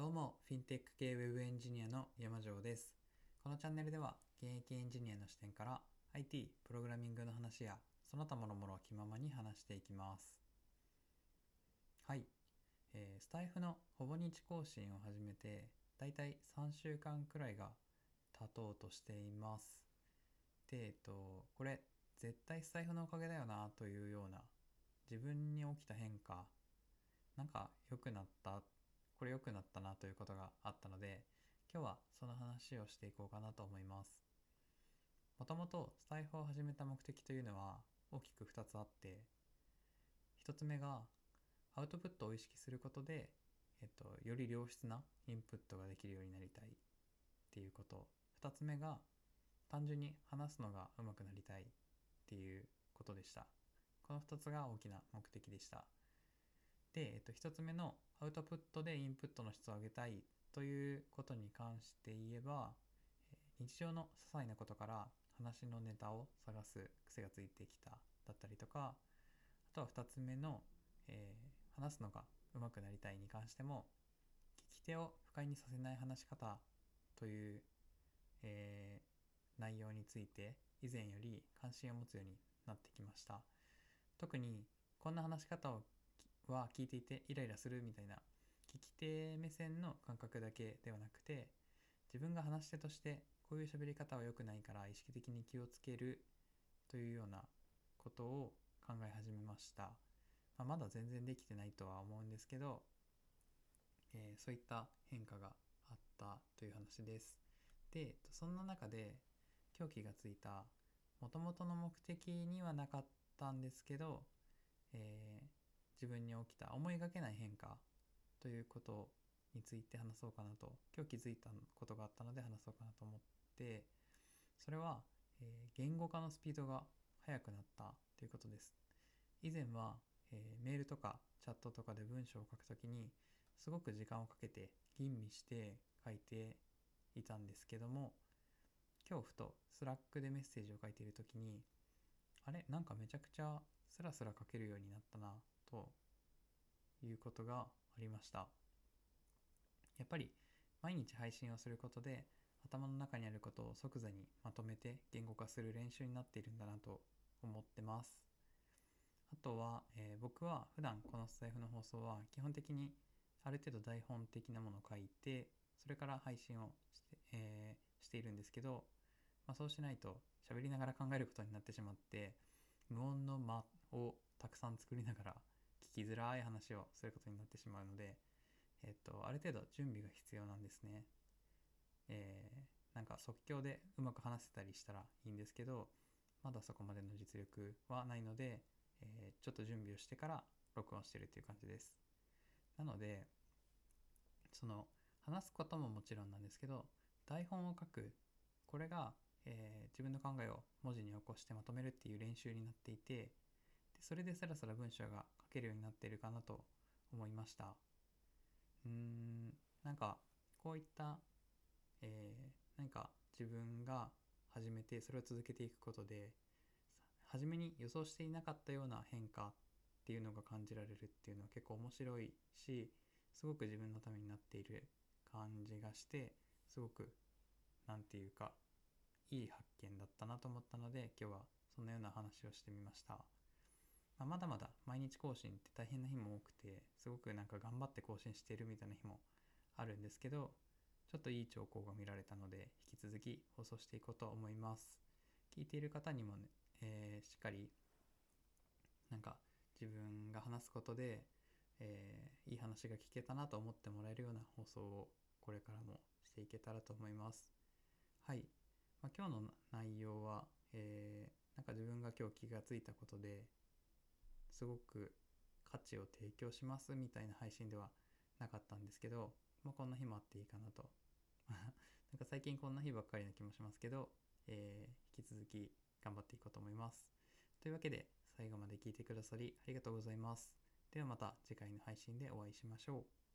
どうも、フィンテック系ウェブエンジニアの山城です。このチャンネルでは、現役エンジニアの視点から IT、プログラミングの話や、その他諸々を気ままに話していきます。はい。えースタイフのほぼ日更新を始めて、だいたい3週間くらいが経とうとしています。で、えっと、これ、絶対スタイフのおかげだよなというような、自分に起きた変化、なんか良くなったこれ良くなったなということがあったので今日はその話をしていこうかなと思います。もともとスタイフを始めた目的というのは大きく2つあって1つ目がアウトプットを意識することで、えっと、より良質なインプットができるようになりたいっていうこと。2つ目が単純に話すのが上手くなりたいっていうことでした。この2つが大きな目的でした。で、えっと、1つ目のアウトプットでインプットの質を上げたいということに関して言えば、日常の些細なことから話のネタを探す癖がついてきただったりとかあとは2つ目の、えー話すのが上手くなりたいに関しても聞き手を不快にさせない話し方という、えー内容について以前より関心を持つようになってきました。特にこんな話し方をは聞いていてイライラするみたいな聞き手目線の感覚だけではなくて自分が話し手としてこういう喋り方は良くないから意識的に気をつけるというようなことを考え始めました、まあ、まだ全然できてないとは思うんですけど、えーそういった変化があったという話です。でそんな中で狂気がついたもともとの目的にはなかったんですけど、自分に起きた思いがけない変化ということについて話そうかなと今日気づいたことがあったので話そうかなと思ってそれは、えー言語化のスピードが速くなったということです。以前は、えーメールとかチャットとかで文章を書くときにすごく時間をかけて吟味して書いていたんですけども今日ふと Slack でメッセージを書いているときにあれ？なんかめちゃくちゃスラスラ書けるようになったな。ということがありました。やっぱり毎日配信をすることで頭の中にあることを即座にまとめて言語化する練習になっているんだなと思ってます。あとは、えー僕は普段このスタイフの放送は基本的にある程度台本的なものを書いてそれから配信をして,、えーしているんですけど、まあ、そうしないと喋りながら考えることになってしまって無音の間をたくさん作りながら聞きづらい話をすることになってしまうので、えっと、ある程度準備が必要なんですね。えーなんか即興でうまく話せたりしたらいいんですけどまだそこまでの実力はないので、えーちょっと準備をしてから録音してるっていう感じです。なのでその話すことももちろんなんですけど台本を書くこれが、えー自分の考えを文字に起こしてまとめるっていう練習になっていてそれでさらさら文章が書けるようになっているかなと思いました。うーんなんかこういった、えー何か自分が始めてそれを続けていくことで初めに予想していなかったような変化っていうのが感じられるっていうのは結構面白いしすごく自分のためになっている感じがしてすごくなんていうかいい発見だったなと思ったので今日はそんなような話をしてみました、まあ、まだまだ毎日更新って大変な日も多くてすごくなんか頑張って更新しているみたいな日もあるんですけどちょっといい兆候が見られたので引き続き放送していこうと思います。聞いている方にもね、えーしっかりなんか自分が話すことで、えーいい話が聞けたなと思ってもらえるような放送をこれからもしていけたらと思います。はい、まあ、今日の内容は、えーなんか自分が今日気がついたことですごく価値を提供しますみたいな配信ではなかったんですけど、まあ、こんな日もあっていいかなと。なんか最近こんな日ばっかりな気もしますけど、えー引き続き頑張っていこうと思います。というわけで最後まで聞いてくださりありがとうございます。ではまた次回の配信でお会いしましょう。